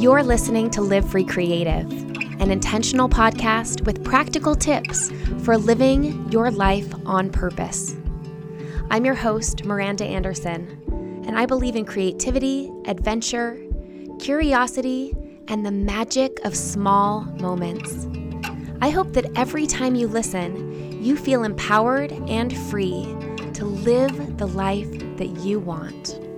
You're listening to Live Free Creative, an intentional podcast with practical tips for living your life on purpose. I'm your host, Miranda Anderson, and I believe in creativity, adventure, curiosity, and the magic of small moments. I hope that every time you listen, you feel empowered and free to live the life that you want.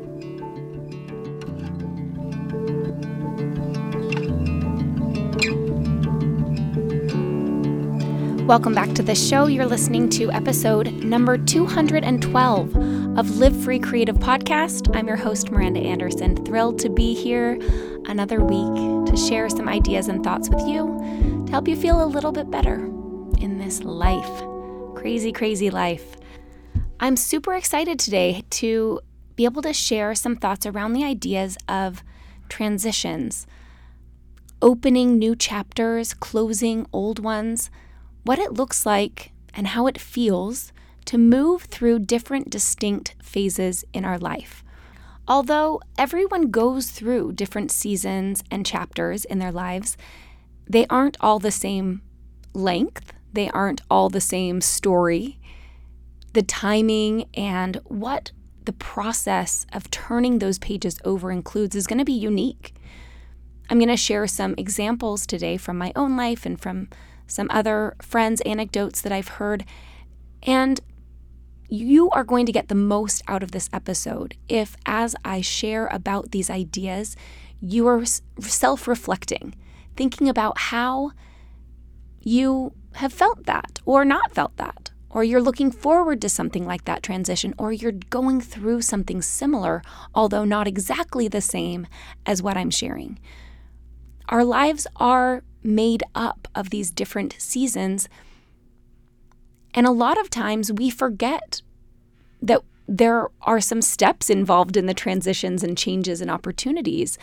Welcome back to the show. You're listening to episode number 212 of Live Free Creative Podcast. I'm your host, Miranda Anderson. Thrilled to be here another week to share some ideas and thoughts with you to help you feel a little bit better in this life. Crazy, crazy life. I'm super excited today to be able to share some thoughts around the ideas of transitions, opening new chapters, closing old ones what it looks like and how it feels to move through different distinct phases in our life. Although everyone goes through different seasons and chapters in their lives, they aren't all the same length, they aren't all the same story. The timing and what the process of turning those pages over includes is going to be unique. I'm going to share some examples today from my own life and from some other friends' anecdotes that I've heard. And you are going to get the most out of this episode if, as I share about these ideas, you are self reflecting, thinking about how you have felt that or not felt that, or you're looking forward to something like that transition, or you're going through something similar, although not exactly the same as what I'm sharing. Our lives are made up of these different seasons. And a lot of times we forget that there are some steps involved in the transitions and changes and opportunities.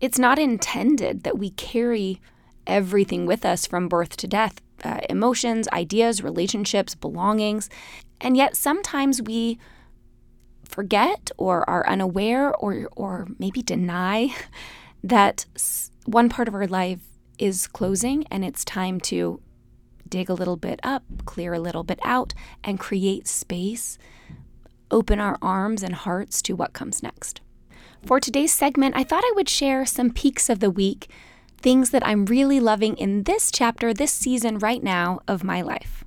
It's not intended that we carry everything with us from birth to death uh, emotions, ideas, relationships, belongings. And yet sometimes we forget or are unaware or, or maybe deny that one part of our life is closing and it's time to dig a little bit up, clear a little bit out, and create space, open our arms and hearts to what comes next. For today's segment, I thought I would share some peaks of the week, things that I'm really loving in this chapter, this season right now of my life.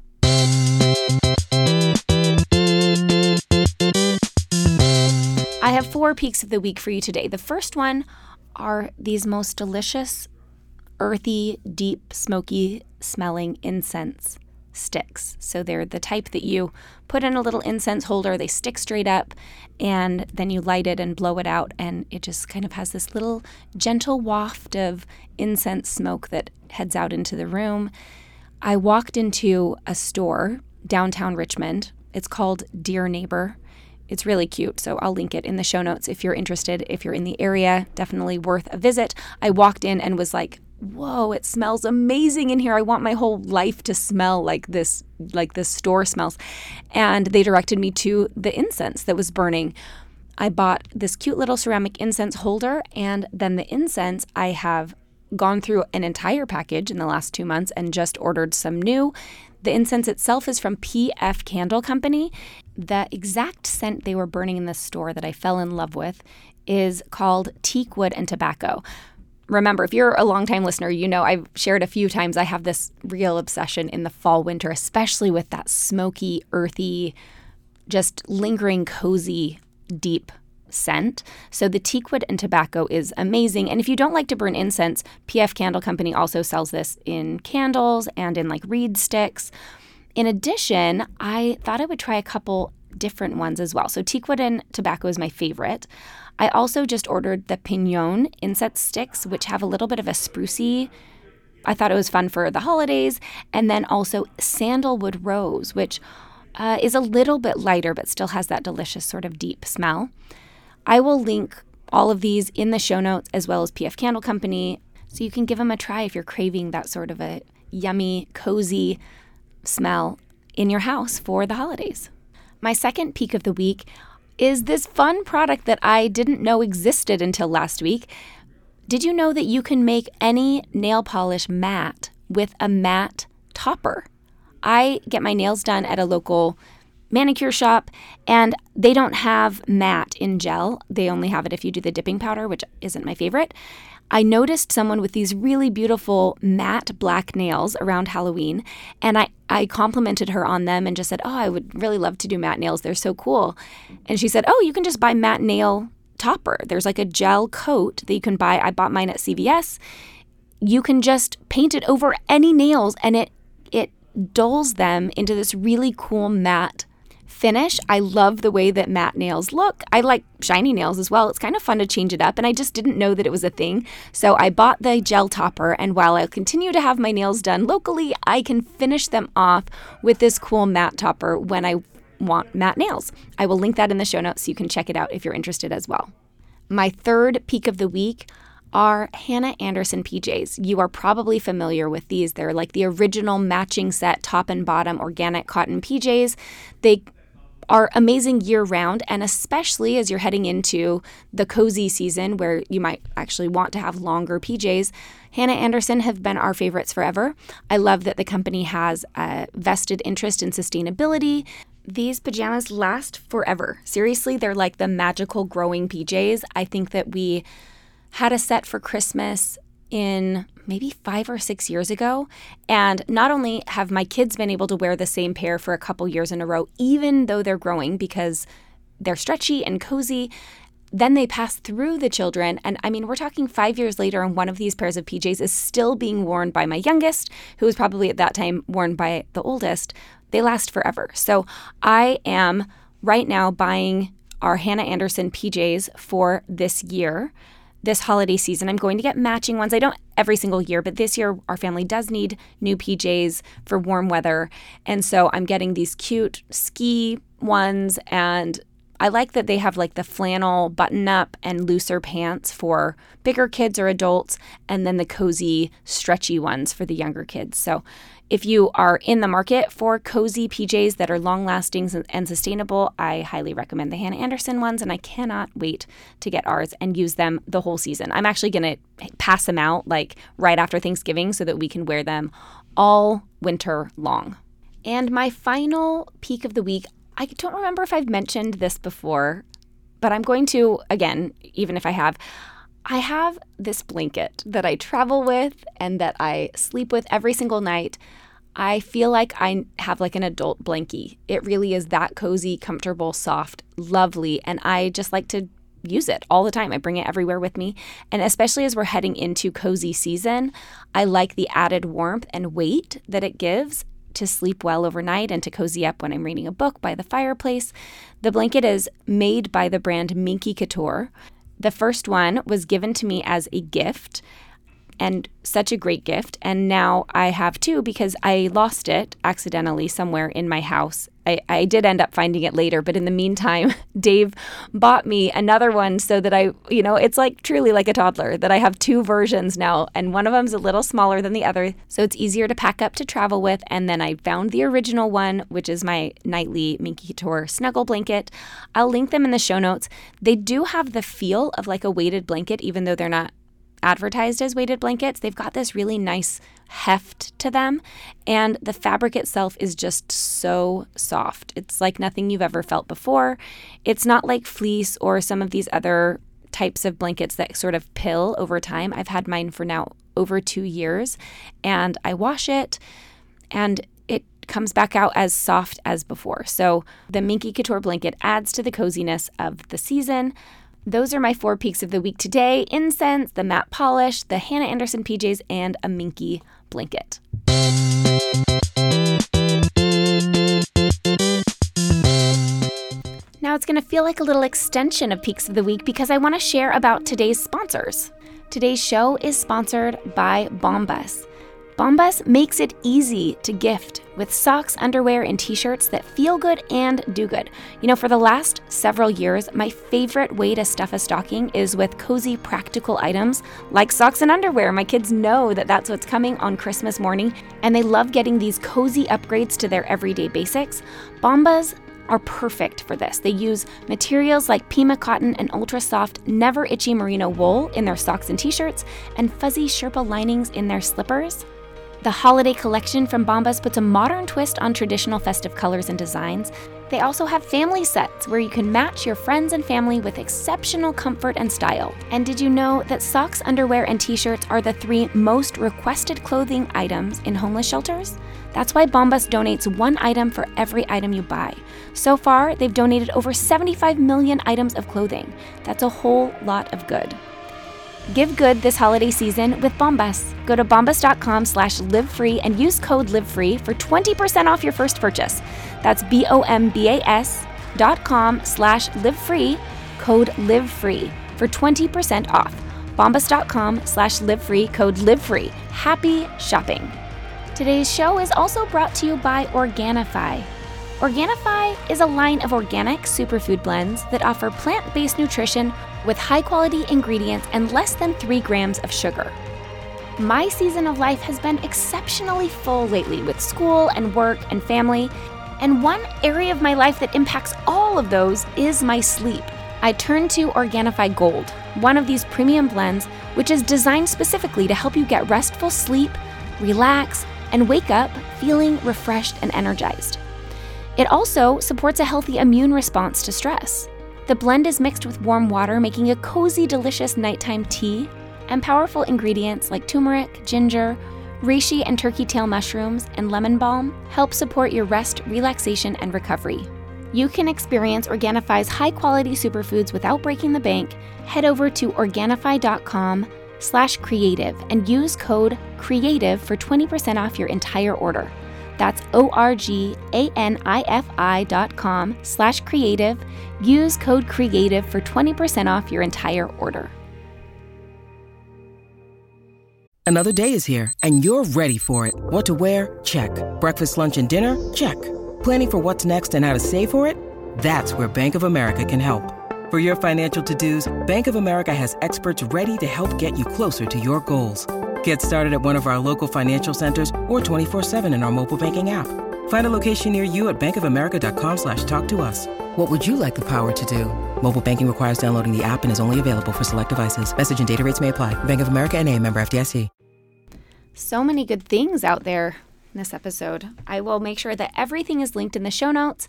I have four peaks of the week for you today. The first one are these most delicious earthy, deep, smoky smelling incense sticks. So they're the type that you put in a little incense holder, they stick straight up, and then you light it and blow it out, and it just kind of has this little gentle waft of incense smoke that heads out into the room. I walked into a store downtown Richmond. It's called Dear Neighbor. It's really cute, so I'll link it in the show notes if you're interested. If you're in the area, definitely worth a visit. I walked in and was like, whoa, it smells amazing in here. I want my whole life to smell like this, like this store smells. And they directed me to the incense that was burning. I bought this cute little ceramic incense holder, and then the incense I have gone through an entire package in the last two months and just ordered some new. The incense itself is from PF Candle Company. The exact scent they were burning in the store that I fell in love with is called teak wood and tobacco. Remember, if you're a longtime listener, you know I've shared a few times I have this real obsession in the fall winter, especially with that smoky, earthy, just lingering, cozy, deep scent. So the teak wood and tobacco is amazing. And if you don't like to burn incense, PF Candle Company also sells this in candles and in like reed sticks. In addition, I thought I would try a couple different ones as well. So teak wood and tobacco is my favorite. I also just ordered the Piñon incense sticks, which have a little bit of a sprucey. I thought it was fun for the holidays. And then also sandalwood rose, which uh, is a little bit lighter but still has that delicious sort of deep smell. I will link all of these in the show notes as well as PF Candle Company so you can give them a try if you're craving that sort of a yummy, cozy smell in your house for the holidays. My second peak of the week is this fun product that I didn't know existed until last week. Did you know that you can make any nail polish matte with a matte topper? I get my nails done at a local manicure shop, and they don't have matte in gel. They only have it if you do the dipping powder, which isn't my favorite. I noticed someone with these really beautiful matte black nails around Halloween, and I, I complimented her on them and just said, Oh, I would really love to do matte nails. They're so cool. And she said, Oh, you can just buy matte nail topper. There's like a gel coat that you can buy. I bought mine at CVS. You can just paint it over any nails and it it dulls them into this really cool matte finish. I love the way that matte nails look. I like shiny nails as well. It's kind of fun to change it up, and I just didn't know that it was a thing. So I bought the gel topper, and while I'll continue to have my nails done locally, I can finish them off with this cool matte topper when I want matte nails. I will link that in the show notes so you can check it out if you're interested as well. My third peak of the week are Hanna Andersson PJs. You are probably familiar with these. They're like the original matching set top and bottom organic cotton PJs. They are amazing year round, and especially as you're heading into the cozy season where you might actually want to have longer PJs. Hanna Andersson have been our favorites forever. I love that the company has a vested interest in sustainability. These pajamas last forever. Seriously, they're like the magical growing PJs. I think that we had a set for Christmas in maybe five or six years ago. And not only have my kids been able to wear the same pair for a couple years in a row, even though they're growing because they're stretchy and cozy, then they pass through the children. And I mean, we're talking five years later, and one of these pairs of PJs is still being worn by my youngest, who was probably at that time worn by the oldest. They last forever. So I am right now buying our Hanna Andersson PJs for this year this holiday season. I'm going to get matching ones. I don't every single year, but this year our family does need new PJs for warm weather. And so I'm getting these cute ski ones and I like that they have like the flannel button up and looser pants for bigger kids or adults, and then the cozy, stretchy ones for the younger kids. So if you are in the market for cozy PJs that are long lasting and sustainable, I highly recommend the Hanna Andersson ones, and I cannot wait to get ours and use them the whole season. I'm actually going to pass them out like right after Thanksgiving so that we can wear them all winter long. And my final peak of the week, I don't remember if I've mentioned this before, but I'm going to again, even if I have. I have this blanket that I travel with and that I sleep with every single night. I feel like I have like an adult blankie. It really is that cozy, comfortable, soft, lovely, and I just like to use it all the time. I bring it everywhere with me. And especially as we're heading into cozy season, I like the added warmth and weight that it gives to sleep well overnight and to cozy up when I'm reading a book by the fireplace. The blanket is made by the brand Minky Couture. The first one was given to me as a gift and such a great gift. And now I have two because I lost it accidentally somewhere in my house. I, I did end up finding it later, but in the meantime, Dave bought me another one so that I, you know, it's like truly like a toddler that I have two versions now, and one of them's a little smaller than the other, so it's easier to pack up to travel with. And then I found the original one, which is my nightly Minky Couture snuggle blanket. I'll link them in the show notes. They do have the feel of like a weighted blanket, even though they're not advertised as weighted blankets, they've got this really nice heft to them. And the fabric itself is just so soft. It's like nothing you've ever felt before. It's not like fleece or some of these other types of blankets that sort of pill over time. I've had mine for now over two years, and I wash it, and it comes back out as soft as before. So the Minky Couture blanket adds to the coziness of the season. Those are my four peaks of the week today incense, the matte polish, the Hanna Andersson PJs, and a Minky blanket. Now it's going to feel like a little extension of Peaks of the Week because I want to share about today's sponsors. Today's show is sponsored by Bombas. Bombas makes it easy to gift with socks, underwear, and t shirts that feel good and do good. You know, for the last several years, my favorite way to stuff a stocking is with cozy, practical items like socks and underwear. My kids know that that's what's coming on Christmas morning, and they love getting these cozy upgrades to their everyday basics. Bombas are perfect for this. They use materials like Pima cotton and ultra soft, never itchy merino wool in their socks and t shirts, and fuzzy Sherpa linings in their slippers. The holiday collection from Bombas puts a modern twist on traditional festive colors and designs. They also have family sets where you can match your friends and family with exceptional comfort and style. And did you know that socks, underwear, and t shirts are the three most requested clothing items in homeless shelters? That's why Bombas donates one item for every item you buy. So far, they've donated over 75 million items of clothing. That's a whole lot of good. Give good this holiday season with Bombas. Go to bombas.com slash livefree and use code livefree for 20% off your first purchase. That's B-O-M-B-A-S dot com slash livefree, code livefree for 20% off. Bombas.com slash livefree, code livefree. Happy shopping. Today's show is also brought to you by Organifi. Organifi is a line of organic superfood blends that offer plant based nutrition with high quality ingredients and less than 3 grams of sugar. My season of life has been exceptionally full lately with school and work and family, and one area of my life that impacts all of those is my sleep. I turn to Organifi Gold, one of these premium blends, which is designed specifically to help you get restful sleep, relax, and wake up feeling refreshed and energized. It also supports a healthy immune response to stress. The blend is mixed with warm water, making a cozy, delicious nighttime tea, and powerful ingredients like turmeric, ginger, reishi and turkey tail mushrooms, and lemon balm help support your rest, relaxation, and recovery. You can experience Organifi's high-quality superfoods without breaking the bank. Head over to Organifi.com slash creative and use code CREATIVE for 20% off your entire order. That's O-R-G-A-N-I-F-I dot com slash creative. Use code CREATIVE for 20% off your entire order. Another day is here, and you're ready for it. What to wear? Check. Breakfast, lunch, and dinner? Check. Planning for what's next and how to save for it? That's where Bank of America can help. For your financial to-dos, Bank of America has experts ready to help get you closer to your goals. Get started at one of our local financial centers or 24-7 in our mobile banking app. Find a location near you at bankofamerica.com slash talk to us. What would you like the power to do? Mobile banking requires downloading the app and is only available for select devices. Message and data rates may apply. Bank of America and a member FDIC. So many good things out there in this episode. I will make sure that everything is linked in the show notes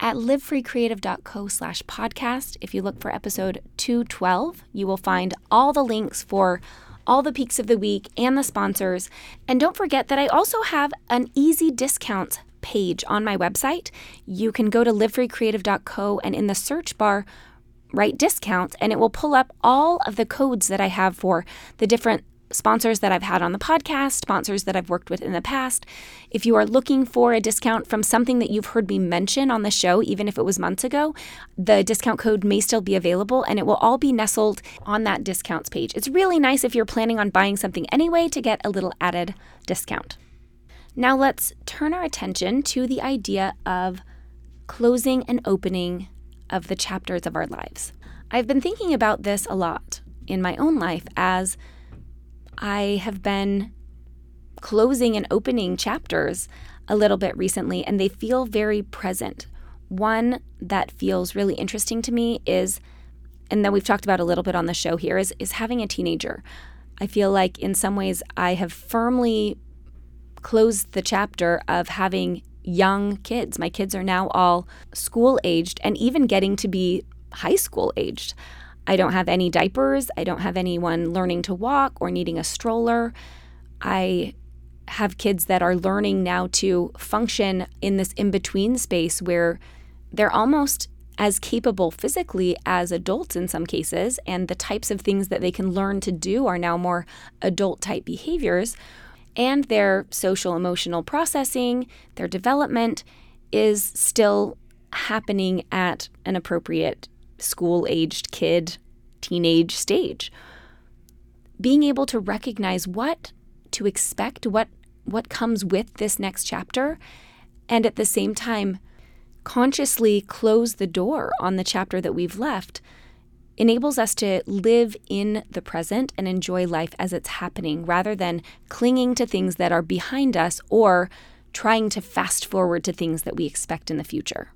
at livefreecreative.co slash podcast. If you look for episode 212, you will find all the links for all the peaks of the week and the sponsors. And don't forget that I also have an easy discount page on my website. You can go to livefreecreative.co and in the search bar, write discount, and it will pull up all of the codes that I have for the different sponsors that I've had on the podcast, sponsors that I've worked with in the past. If you are looking for a discount from something that you've heard me mention on the show, even if it was months ago, the discount code may still be available and it will all be nestled on that discounts page. It's really nice if you're planning on buying something anyway to get a little added discount. Now let's turn our attention to the idea of closing and opening of the chapters of our lives. I've been thinking about this a lot in my own life as I have been closing and opening chapters a little bit recently, and they feel very present. One that feels really interesting to me is, and that we've talked about a little bit on the show here, is, is having a teenager. I feel like in some ways I have firmly closed the chapter of having young kids. My kids are now all school aged and even getting to be high school aged. I don't have any diapers. I don't have anyone learning to walk or needing a stroller. I have kids that are learning now to function in this in between space where they're almost as capable physically as adults in some cases, and the types of things that they can learn to do are now more adult type behaviors. And their social emotional processing, their development is still happening at an appropriate school aged kid, teenage stage. Being able to recognize what to expect, what, what comes with this next chapter, and at the same time, consciously close the door on the chapter that we've left enables us to live in the present and enjoy life as it's happening rather than clinging to things that are behind us or trying to fast forward to things that we expect in the future.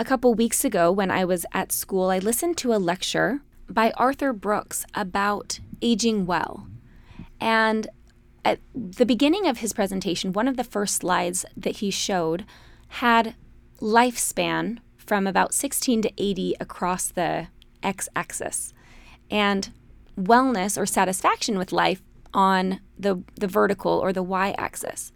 A couple weeks ago, when I was at school, I listened to a lecture by Arthur Brooks about aging well. And at the beginning of his presentation, one of the first slides that he showed had lifespan from about 16 to 80 across the x axis, and wellness or satisfaction with life on the, the vertical or the y axis.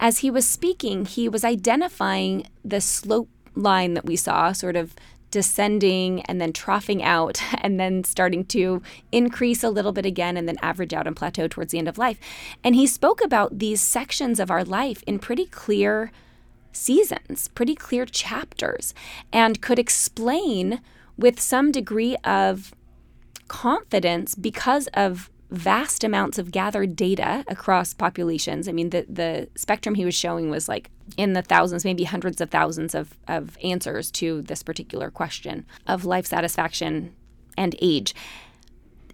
As he was speaking, he was identifying the slope line that we saw, sort of descending and then troughing out and then starting to increase a little bit again and then average out and plateau towards the end of life. And he spoke about these sections of our life in pretty clear seasons, pretty clear chapters, and could explain with some degree of confidence because of vast amounts of gathered data across populations. I mean, the, the spectrum he was showing was like in the thousands, maybe hundreds of thousands of, of answers to this particular question of life satisfaction and age.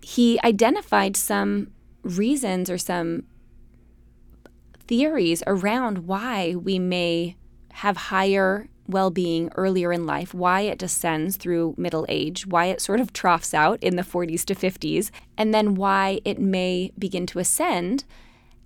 He identified some reasons or some theories around why we may have higher well being earlier in life, why it descends through middle age, why it sort of troughs out in the 40s to 50s, and then why it may begin to ascend.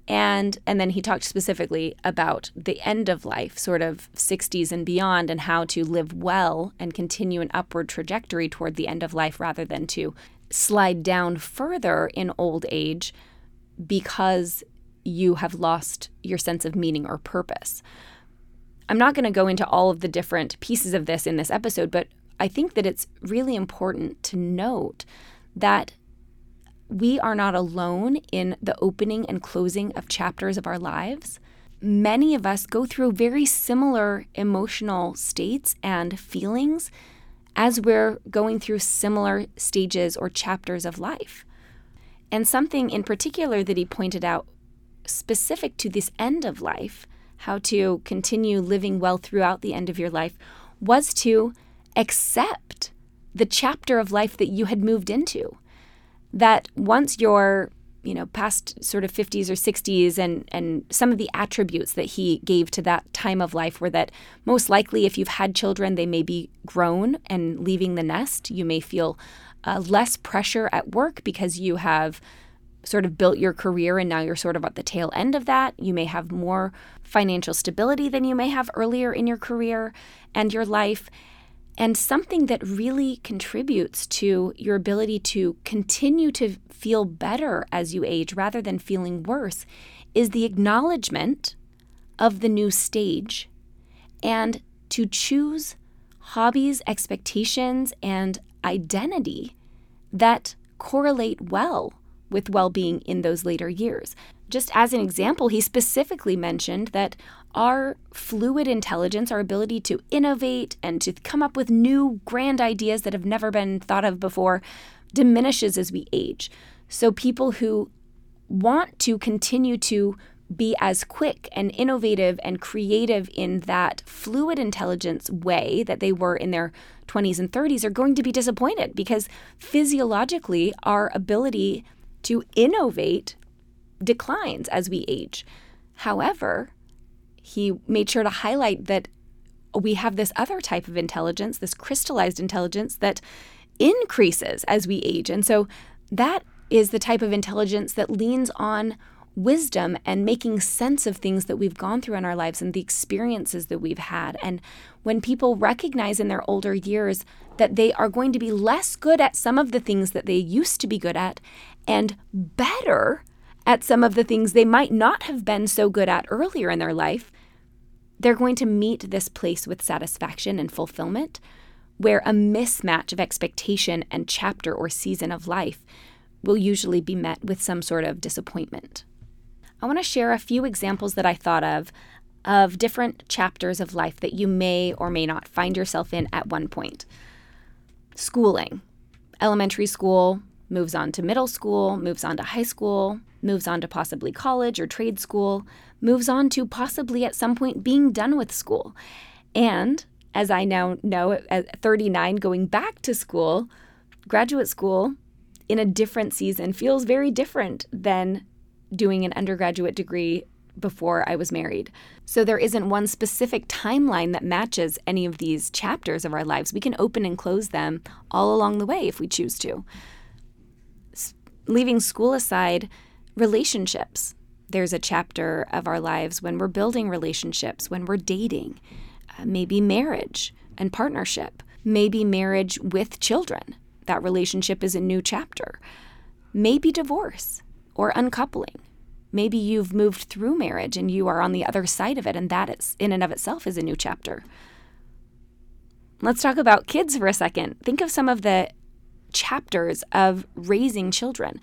And, and then he talked specifically about the end of life, sort of 60s and beyond, and how to live well and continue an upward trajectory toward the end of life rather than to slide down further in old age because you have lost your sense of meaning or purpose. I'm not going to go into all of the different pieces of this in this episode, but I think that it's really important to note that we are not alone in the opening and closing of chapters of our lives. Many of us go through very similar emotional states and feelings as we're going through similar stages or chapters of life. And something in particular that he pointed out specific to this end of life how to continue living well throughout the end of your life was to accept the chapter of life that you had moved into. That once you're, you know, past sort of 50s or 60s and and some of the attributes that he gave to that time of life were that most likely if you've had children they may be grown and leaving the nest. You may feel uh, less pressure at work because you have sort of built your career and now you're sort of at the tail end of that. You may have more financial stability than you may have earlier in your career and your life. And something that really contributes to your ability to continue to feel better as you age rather than feeling worse is the acknowledgement of the new stage and to choose hobbies, expectations, and identity that correlate well with well being in those later years. Just as an example, he specifically mentioned that our fluid intelligence, our ability to innovate and to come up with new grand ideas that have never been thought of before, diminishes as we age. So people who want to continue to be as quick and innovative and creative in that fluid intelligence way that they were in their 20s and 30s are going to be disappointed because physiologically our ability to innovate declines as we age. However, he made sure to highlight that we have this other type of intelligence, this crystallized intelligence that increases as we age. And so that is the type of intelligence that leans on wisdom and making sense of things that we've gone through in our lives and the experiences that we've had. And when people recognize in their older years that they are going to be less good at some of the things that they used to be good at and better at some of the things they might not have been so good at earlier in their life, they're going to meet this place with satisfaction and fulfillment where a mismatch of expectation and chapter or season of life will usually be met with some sort of disappointment. I want to share a few examples that I thought of of different chapters of life that you may or may not find yourself in at one point. Schooling. Elementary school moves on to middle school, moves on to high school, moves on to possibly college or trade school, moves on to possibly at some point being done with school. And as I now know at 39, going back to school, graduate school in a different season feels very different than doing an undergraduate degree before I was married. So there isn't one specific timeline that matches any of these chapters of our lives. We can open and close them all along the way if we choose to. Leaving school aside, relationships. There's a chapter of our lives when we're building relationships, when we're dating, uh, maybe marriage and partnership, maybe marriage with children. That relationship is a new chapter. Maybe divorce or uncoupling. Maybe you've moved through marriage and you are on the other side of it, and that is, in and of itself is a new chapter. Let's talk about kids for a second. Think of some of the chapters of raising children.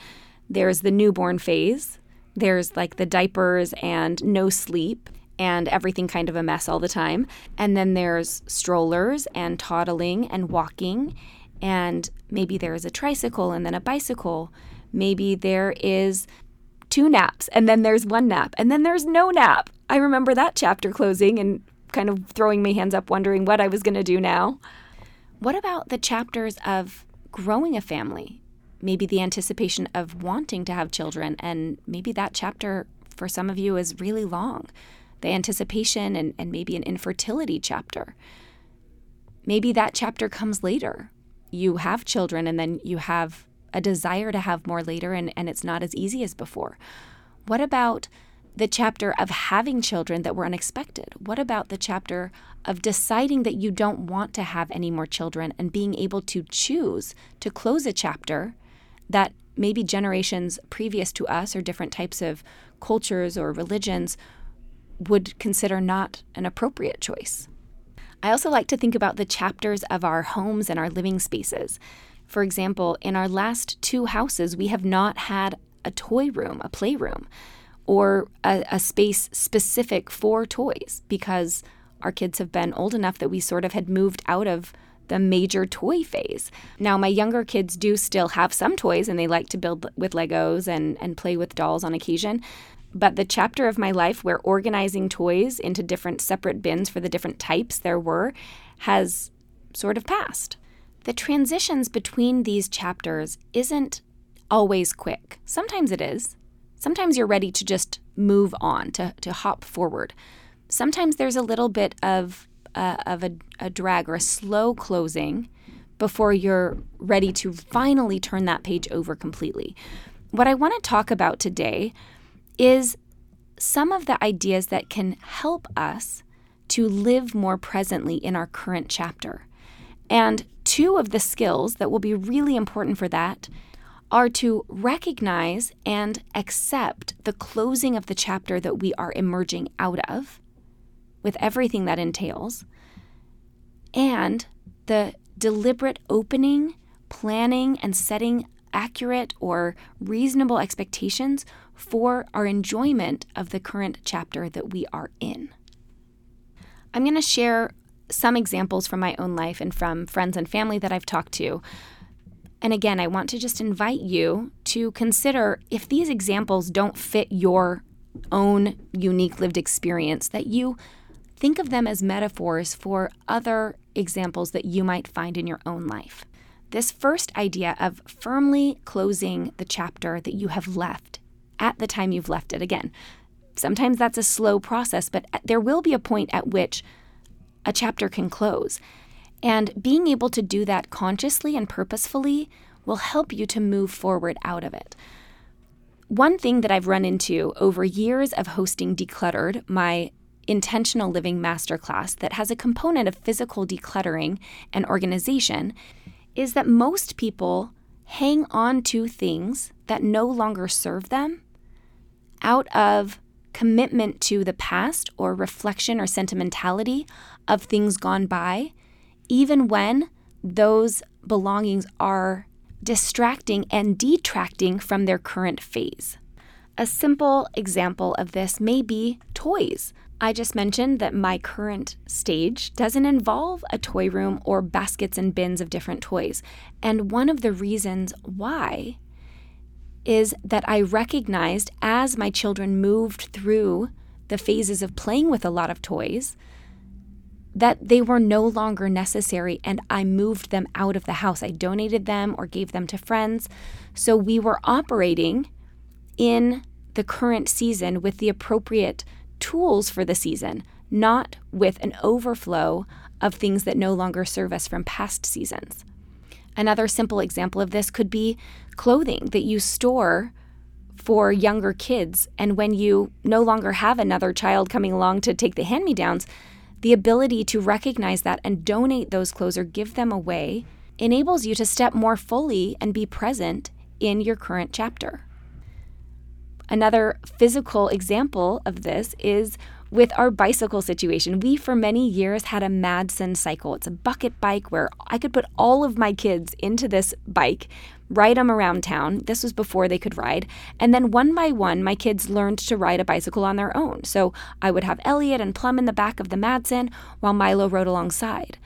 There's the newborn phase, there's like the diapers and no sleep and everything kind of a mess all the time. And then there's strollers and toddling and walking. And maybe there is a tricycle and then a bicycle Maybe there is two naps and then there's one nap and then there's no nap. I remember that chapter closing and kind of throwing my hands up, wondering what I was going to do now. What about the chapters of growing a family? Maybe the anticipation of wanting to have children, and maybe that chapter for some of you is really long. The anticipation and, and maybe an infertility chapter. Maybe that chapter comes later. You have children and then you have a desire to have more later and, and it's not as easy as before? What about the chapter of having children that were unexpected? What about the chapter of deciding that you don't want to have any more children and being able to choose to close a chapter that maybe generations previous to us or different types of cultures or religions would consider not an appropriate choice? I also like to think about the chapters of our homes and our living spaces. For example, in our last two houses, we have not had a toy room, a playroom, or a, a space specific for toys because our kids have been old enough that we sort of had moved out of the major toy phase. Now, my younger kids do still have some toys and they like to build with Legos and, and play with dolls on occasion. But the chapter of my life where organizing toys into different separate bins for the different types there were has sort of passed. The transitions between these chapters isn't always quick. Sometimes it is. Sometimes you're ready to just move on, to, to hop forward. Sometimes there's a little bit of, uh, of a, a drag or a slow closing before you're ready to finally turn that page over completely. What I want to talk about today is some of the ideas that can help us to live more presently in our current chapter. And two of the skills that will be really important for that are to recognize and accept the closing of the chapter that we are emerging out of, with everything that entails, and the deliberate opening, planning, and setting accurate or reasonable expectations for our enjoyment of the current chapter that we are in. I'm going to share some examples from my own life and from friends and family that I've talked to. And again, I want to just invite you to consider if these examples don't fit your own unique lived experience, that you think of them as metaphors for other examples that you might find in your own life. This first idea of firmly closing the chapter that you have left at the time you've left it. Again, sometimes that's a slow process, but there will be a point at which a chapter can close. And being able to do that consciously and purposefully will help you to move forward out of it. one thing that I've run into over years of hosting Decluttered, my intentional living masterclass that has a component of physical decluttering and organization, is that most people hang on to things that no longer serve them out of commitment to the past or reflection or sentimentality of things gone by, even when those belongings are distracting and detracting from their current phase. A simple example of this may be toys. I just mentioned that my current stage doesn't involve a toy room or baskets and bins of different toys. And one of the reasons why is that I recognized as my children moved through the phases of playing with a lot of toys that they were no longer necessary and I moved them out of the house. I donated them or gave them to friends. So we were operating in the current season with the appropriate tools for the season, not with an overflow of things that no longer serve us from past seasons. Another simple example of this could be clothing that you store for younger kids. And when you no longer have another child coming along to take the hand me downs, the ability to recognize that and donate those clothes or give them away enables you to step more fully and be present in your current chapter. Another physical example of this is with our bicycle situation. We, for many years, had a Madsen cycle. It's a bucket bike where I could put all of my kids into this bike, ride them around town. This was before they could ride. And then one by one, my kids learned to ride a bicycle on their own. So I would have Elliot and Plum in the back of the Madsen while Milo rode alongside.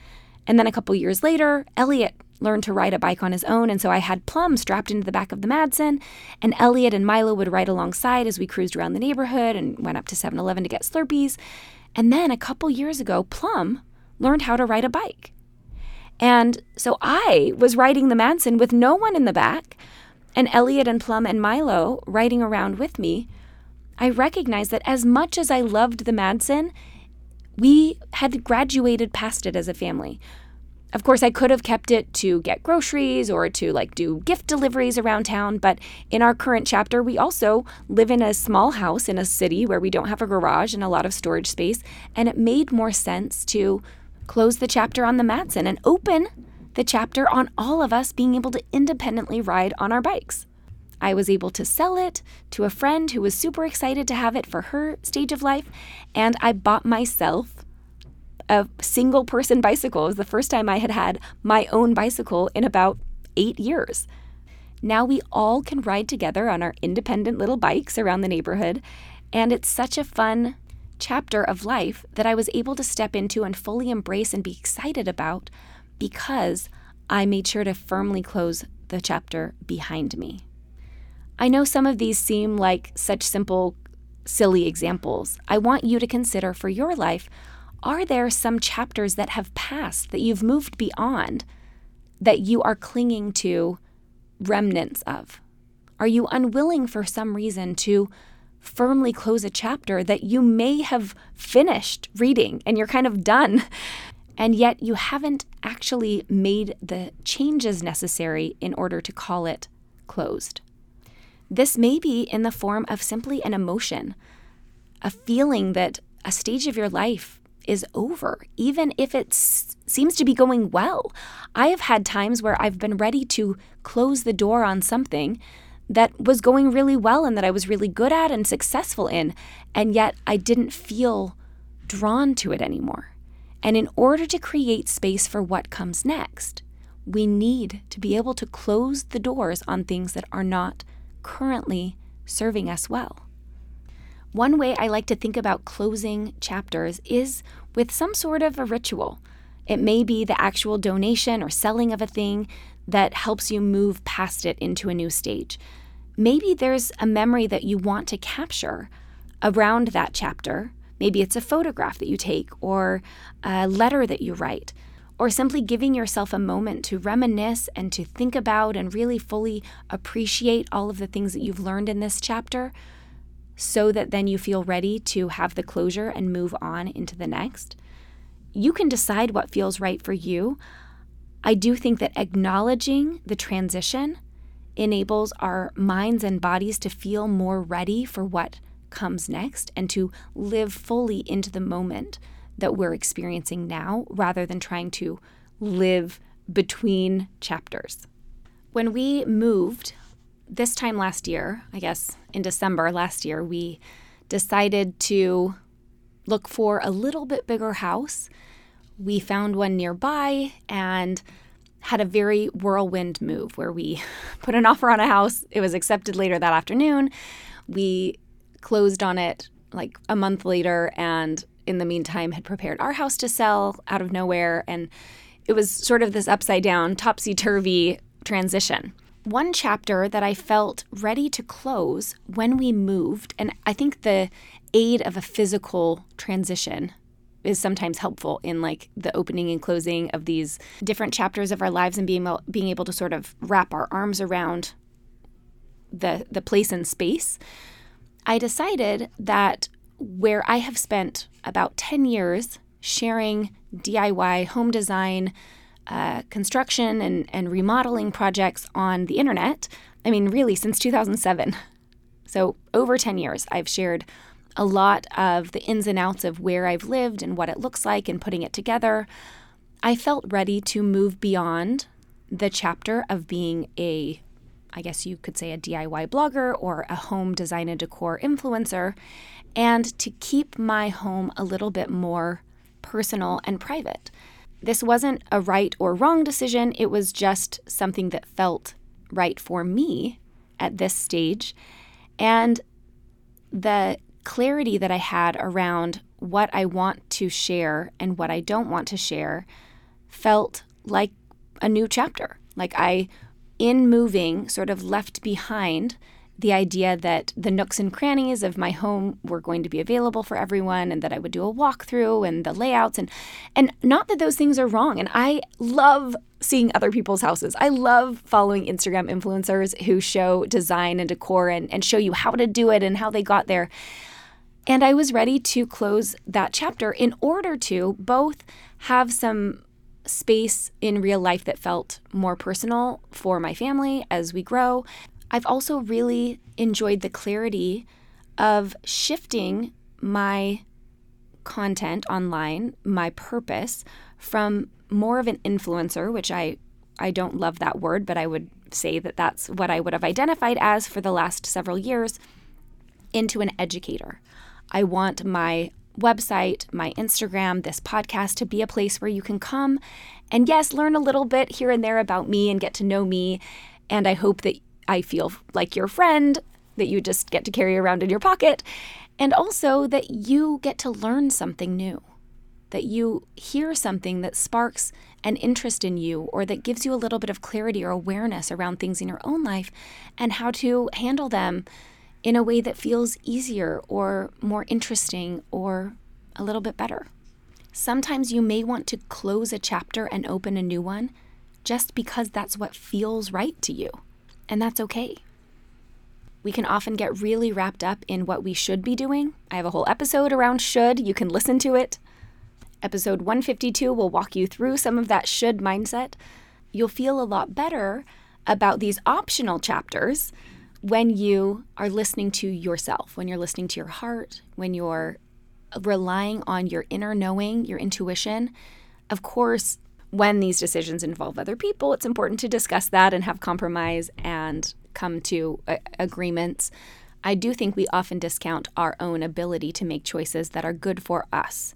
And then a couple years later, Elliot learned to ride a bike on his own, and so I had Plum strapped into the back of the Madsen, and Elliot and Milo would ride alongside as we cruised around the neighborhood and went up to 7 Eleven to get Slurpees. And then a couple years ago, Plum learned how to ride a bike. And so I was riding the Madsen with no one in the back, and Elliot and Plum and Milo riding around with me. I recognized that as much as I loved the Madsen, we had graduated past it as a family. Of course, I could have kept it to get groceries or to like do gift deliveries around town, but in our current chapter, we also live in a small house in a city where we don't have a garage and a lot of storage space, and it made more sense to close the chapter on the Madsen and open the chapter on all of us being able to independently ride on our bikes. I was able to sell it to a friend who was super excited to have it for her stage of life, and I bought myself a single person bicycle. It was the first time I had had my own bicycle in about eight years. Now we all can ride together on our independent little bikes around the neighborhood, and it's such a fun chapter of life that I was able to step into and fully embrace and be excited about because I made sure to firmly close the chapter behind me. I know some of these seem like such simple, silly examples. I want you to consider for your life are there some chapters that have passed that you've moved beyond that you are clinging to remnants of? Are you unwilling for some reason to firmly close a chapter that you may have finished reading and you're kind of done? And yet you haven't actually made the changes necessary in order to call it closed. This may be in the form of simply an emotion, a feeling that a stage of your life is over, even if it seems to be going well. I have had times where I've been ready to close the door on something that was going really well and that I was really good at and successful in, and yet I didn't feel drawn to it anymore. And in order to create space for what comes next, we need to be able to close the doors on things that are not currently serving us well. One way I like to think about closing chapters is with some sort of a ritual. It may be the actual donation or selling of a thing that helps you move past it into a new stage. Maybe there's a memory that you want to capture around that chapter. Maybe it's a photograph that you take or a letter that you write, or simply giving yourself a moment to reminisce and to think about and really fully appreciate all of the things that you've learned in this chapter so that then you feel ready to have the closure and move on into the next. You can decide what feels right for you. I do think that acknowledging the transition enables our minds and bodies to feel more ready for what comes next and to live fully into the moment that we're experiencing now rather than trying to live between chapters. When we moved this time last year, I guess in December last year, we decided to look for a little bit bigger house. We found one nearby and had a very whirlwind move where we put an offer on a house. It was accepted later that afternoon. We closed on it like a month later and in the meantime had prepared our house to sell out of nowhere and it was sort of this upside down topsy-turvy transition one chapter that I felt ready to close when we moved, and I think the aid of a physical transition is sometimes helpful in like the opening and closing of these different chapters of our lives and being able, being able to sort of wrap our arms around the the place and space. I decided that where I have spent about 10 years sharing DIY home design uh, construction and, and remodeling projects on the internet. I mean, really, since 2007. So, over 10 years, I've shared a lot of the ins and outs of where I've lived and what it looks like and putting it together. I felt ready to move beyond the chapter of being a, I guess you could say, a DIY blogger or a home design and decor influencer, and to keep my home a little bit more personal and private. This wasn't a right or wrong decision, it was just something that felt right for me at this stage. And the clarity that I had around what I want to share and what I don't want to share felt like a new chapter. Like I, in moving, sort of left behind the idea that the nooks and crannies of my home were going to be available for everyone and that I would do a walkthrough and the layouts and and not that those things are wrong and I love seeing other people's houses. I love following Instagram influencers who show design and decor and, and show you how to do it and how they got there. And I was ready to close that chapter in order to both have some space in real life that felt more personal for my family as we grow, I've also really enjoyed the clarity of shifting my content online, my purpose from more of an influencer, which I I don't love that word, but I would say that that's what I would have identified as for the last several years, into an educator. I want my website, my Instagram, this podcast to be a place where you can come and yes, learn a little bit here and there about me and get to know me. And I hope that I feel like your friend that you just get to carry around in your pocket, and also that you get to learn something new, that you hear something that sparks an interest in you or that gives you a little bit of clarity or awareness around things in your own life and how to handle them in a way that feels easier or more interesting or a little bit better. Sometimes you may want to close a chapter and open a new one just because that's what feels right to you and that's okay. We can often get really wrapped up in what we should be doing. I have a whole episode around should, you can listen to it. Episode 152 will walk you through some of that should mindset. You'll feel a lot better about these optional chapters when you are listening to yourself, when you're listening to your heart, when you're relying on your inner knowing, your intuition. Of course, when these decisions involve other people, it's important to discuss that and have compromise and come to a- agreements. I do think we often discount our own ability to make choices that are good for us.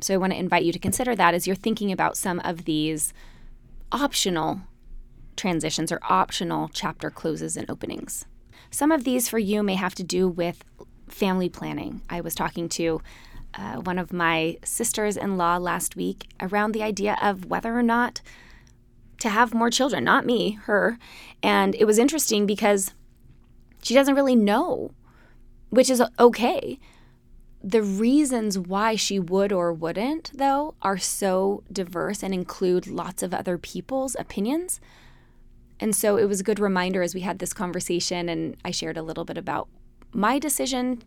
So I want to invite you to consider that as you're thinking about some of these optional transitions or optional chapter closes and openings. Some of these for you may have to do with family planning. I was talking to uh, one of my sisters in law last week around the idea of whether or not to have more children, not me, her. And it was interesting because she doesn't really know, which is okay. The reasons why she would or wouldn't, though, are so diverse and include lots of other people's opinions. And so it was a good reminder as we had this conversation, and I shared a little bit about my decision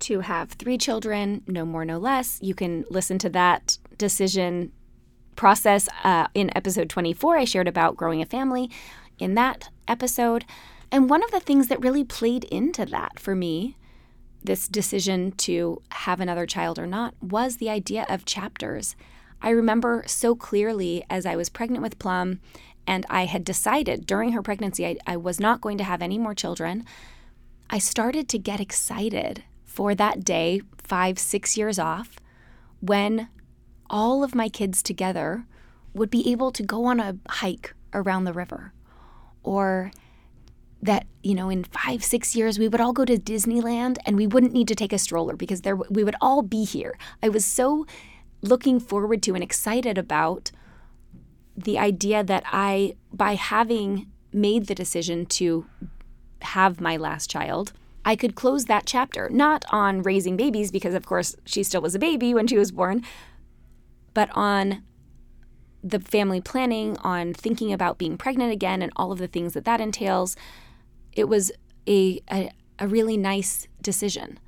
to have three children, no more, no less. You can listen to that decision process uh, in episode 24. I shared about growing a family in that episode. And one of the things that really played into that for me, this decision to have another child or not, was the idea of chapters. I remember so clearly as I was pregnant with Plum and I had decided during her pregnancy I, I was not going to have any more children. I started to get excited for that day, five, six years off, when all of my kids together would be able to go on a hike around the river. Or that, you know, in five, six years, we would all go to Disneyland and we wouldn't need to take a stroller because there we would all be here. I was so looking forward to and excited about the idea that I, by having made the decision to have my last child, I could close that chapter, not on raising babies, because of course she still was a baby when she was born, but on the family planning, on thinking about being pregnant again and all of the things that that entails. It was a, a, a really nice decision.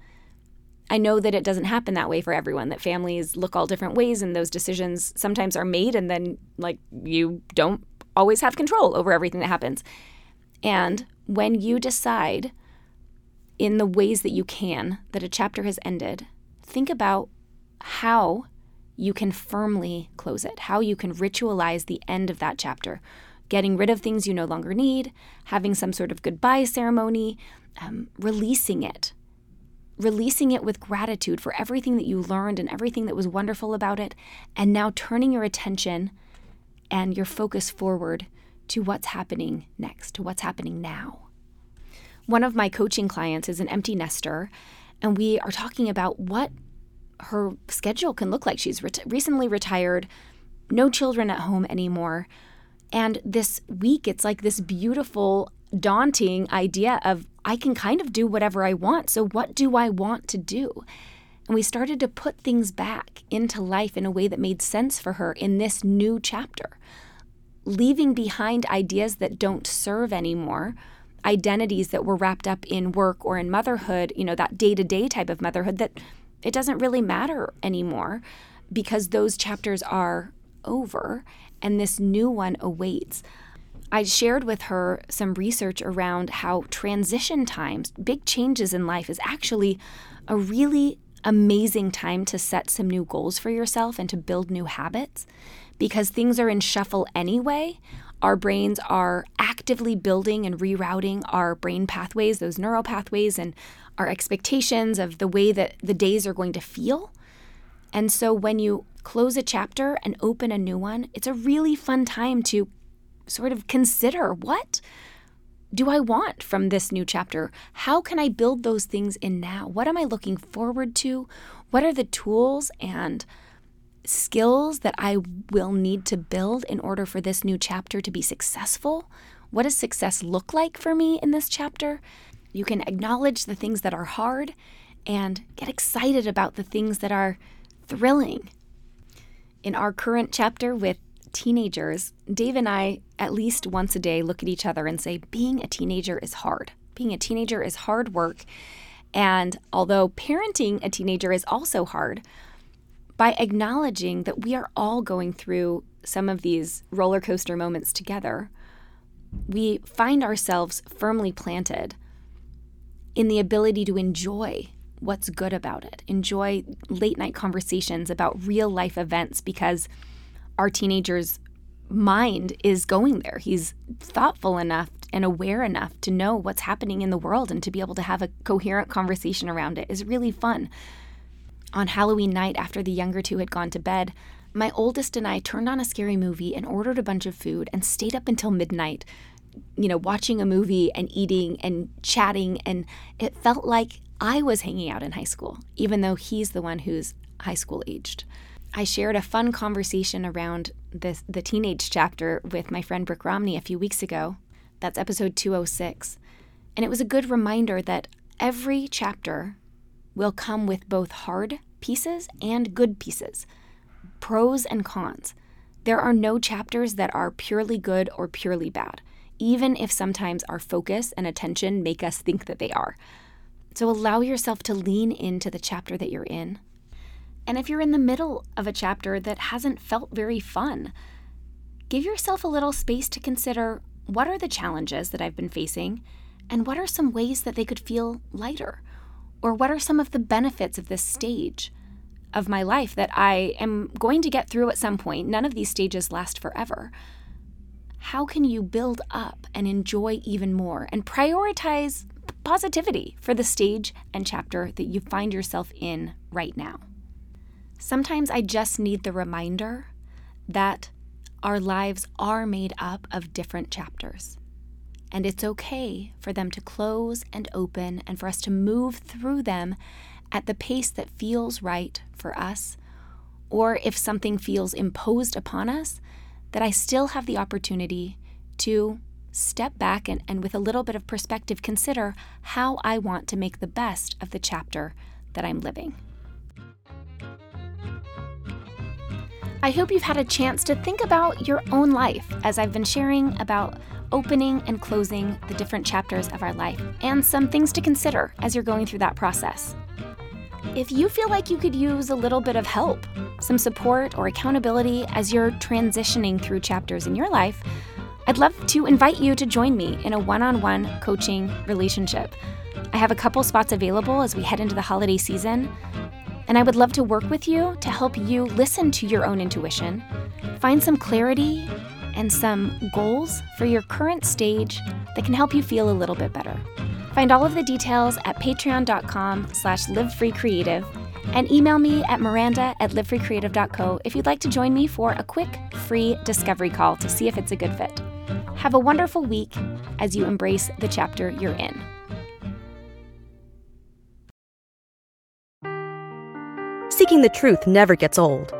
I know that it doesn't happen that way for everyone, that families look all different ways and those decisions sometimes are made and then, like, you don't always have control over everything that happens. And when you decide in the ways that you can that a chapter has ended, think about how you can firmly close it, how you can ritualize the end of that chapter, getting rid of things you no longer need, having some sort of goodbye ceremony, um, releasing it releasing it with gratitude for everything that you learned and everything that was wonderful about it, and now turning your attention and your focus forward to what's happening next, to what's happening now. One of my coaching clients is an empty nester, and we are talking about what her schedule can look like. She's recently retired, no children at home anymore. And this week, it's like this beautiful daunting idea of I can kind of do whatever I want. So, what do I want to do? And we started to put things back into life in a way that made sense for her in this new chapter, leaving behind ideas that don't serve anymore, identities that were wrapped up in work or in motherhood, you know, that day to day type of motherhood that it doesn't really matter anymore because those chapters are over and this new one awaits. I shared with her some research around how transition times, big changes in life, is actually a really amazing time to set some new goals for yourself and to build new habits because things are in shuffle anyway. Our brains are actively building and rerouting our brain pathways, those neural pathways, and our expectations of the way that the days are going to feel. And so when you close a chapter and open a new one, it's a really fun time to sort of consider what do I want from this new chapter? How can I build those things in now? What am I looking forward to? What are the tools and skills that I will need to build in order for this new chapter to be successful? What does success look like for me in this chapter? You can acknowledge the things that are hard and get excited about the things that are thrilling. In our current chapter with teenagers, Dave and I, at least once a day, look at each other and say, being a teenager is hard. Being a teenager is hard work. And although parenting a teenager is also hard, by acknowledging that we are all going through some of these roller coaster moments together, we find ourselves firmly planted in the ability to enjoy what's good about it, enjoy late night conversations about real life events because our teenager's mind is going there. He's thoughtful enough and aware enough to know what's happening in the world and to be able to have a coherent conversation around it is really fun. On Halloween night, after the younger two had gone to bed, my oldest and I turned on a scary movie and ordered a bunch of food and stayed up until midnight, you know, watching a movie and eating and chatting. And it felt like I was hanging out in high school, even though he's the one who's high school aged. I shared a fun conversation around this, the teenage chapter with my friend Brooke Romney a few weeks ago. That's episode 206. And it was a good reminder that every chapter will come with both hard pieces and good pieces, pros and cons. There are no chapters that are purely good or purely bad, even if sometimes our focus and attention make us think that they are. So allow yourself to lean into the chapter that you're in and if you're in the middle of a chapter that hasn't felt very fun, give yourself a little space to consider what are the challenges that I've been facing, and what are some ways that they could feel lighter? Or what are some of the benefits of this stage of my life that I am going to get through at some point? None of these stages last forever. How can you build up and enjoy even more and prioritize positivity for the stage and chapter that you find yourself in right now? Sometimes I just need the reminder that our lives are made up of different chapters. And it's okay for them to close and open and for us to move through them at the pace that feels right for us. Or if something feels imposed upon us, that I still have the opportunity to step back and, and with a little bit of perspective consider how I want to make the best of the chapter that I'm living. I hope you've had a chance to think about your own life as I've been sharing about opening and closing the different chapters of our life and some things to consider as you're going through that process. If you feel like you could use a little bit of help, some support or accountability as you're transitioning through chapters in your life, I'd love to invite you to join me in a one on one coaching relationship. I have a couple spots available as we head into the holiday season, and I would love to work with you to help you listen to your own intuition, find some clarity and some goals for your current stage that can help you feel a little bit better. Find all of the details at patreon.com slash livefreecreative and email me at miranda at livefreecreative.co if you'd like to join me for a quick free discovery call to see if it's a good fit. Have a wonderful week as you embrace the chapter you're in. Seeking the truth never gets old.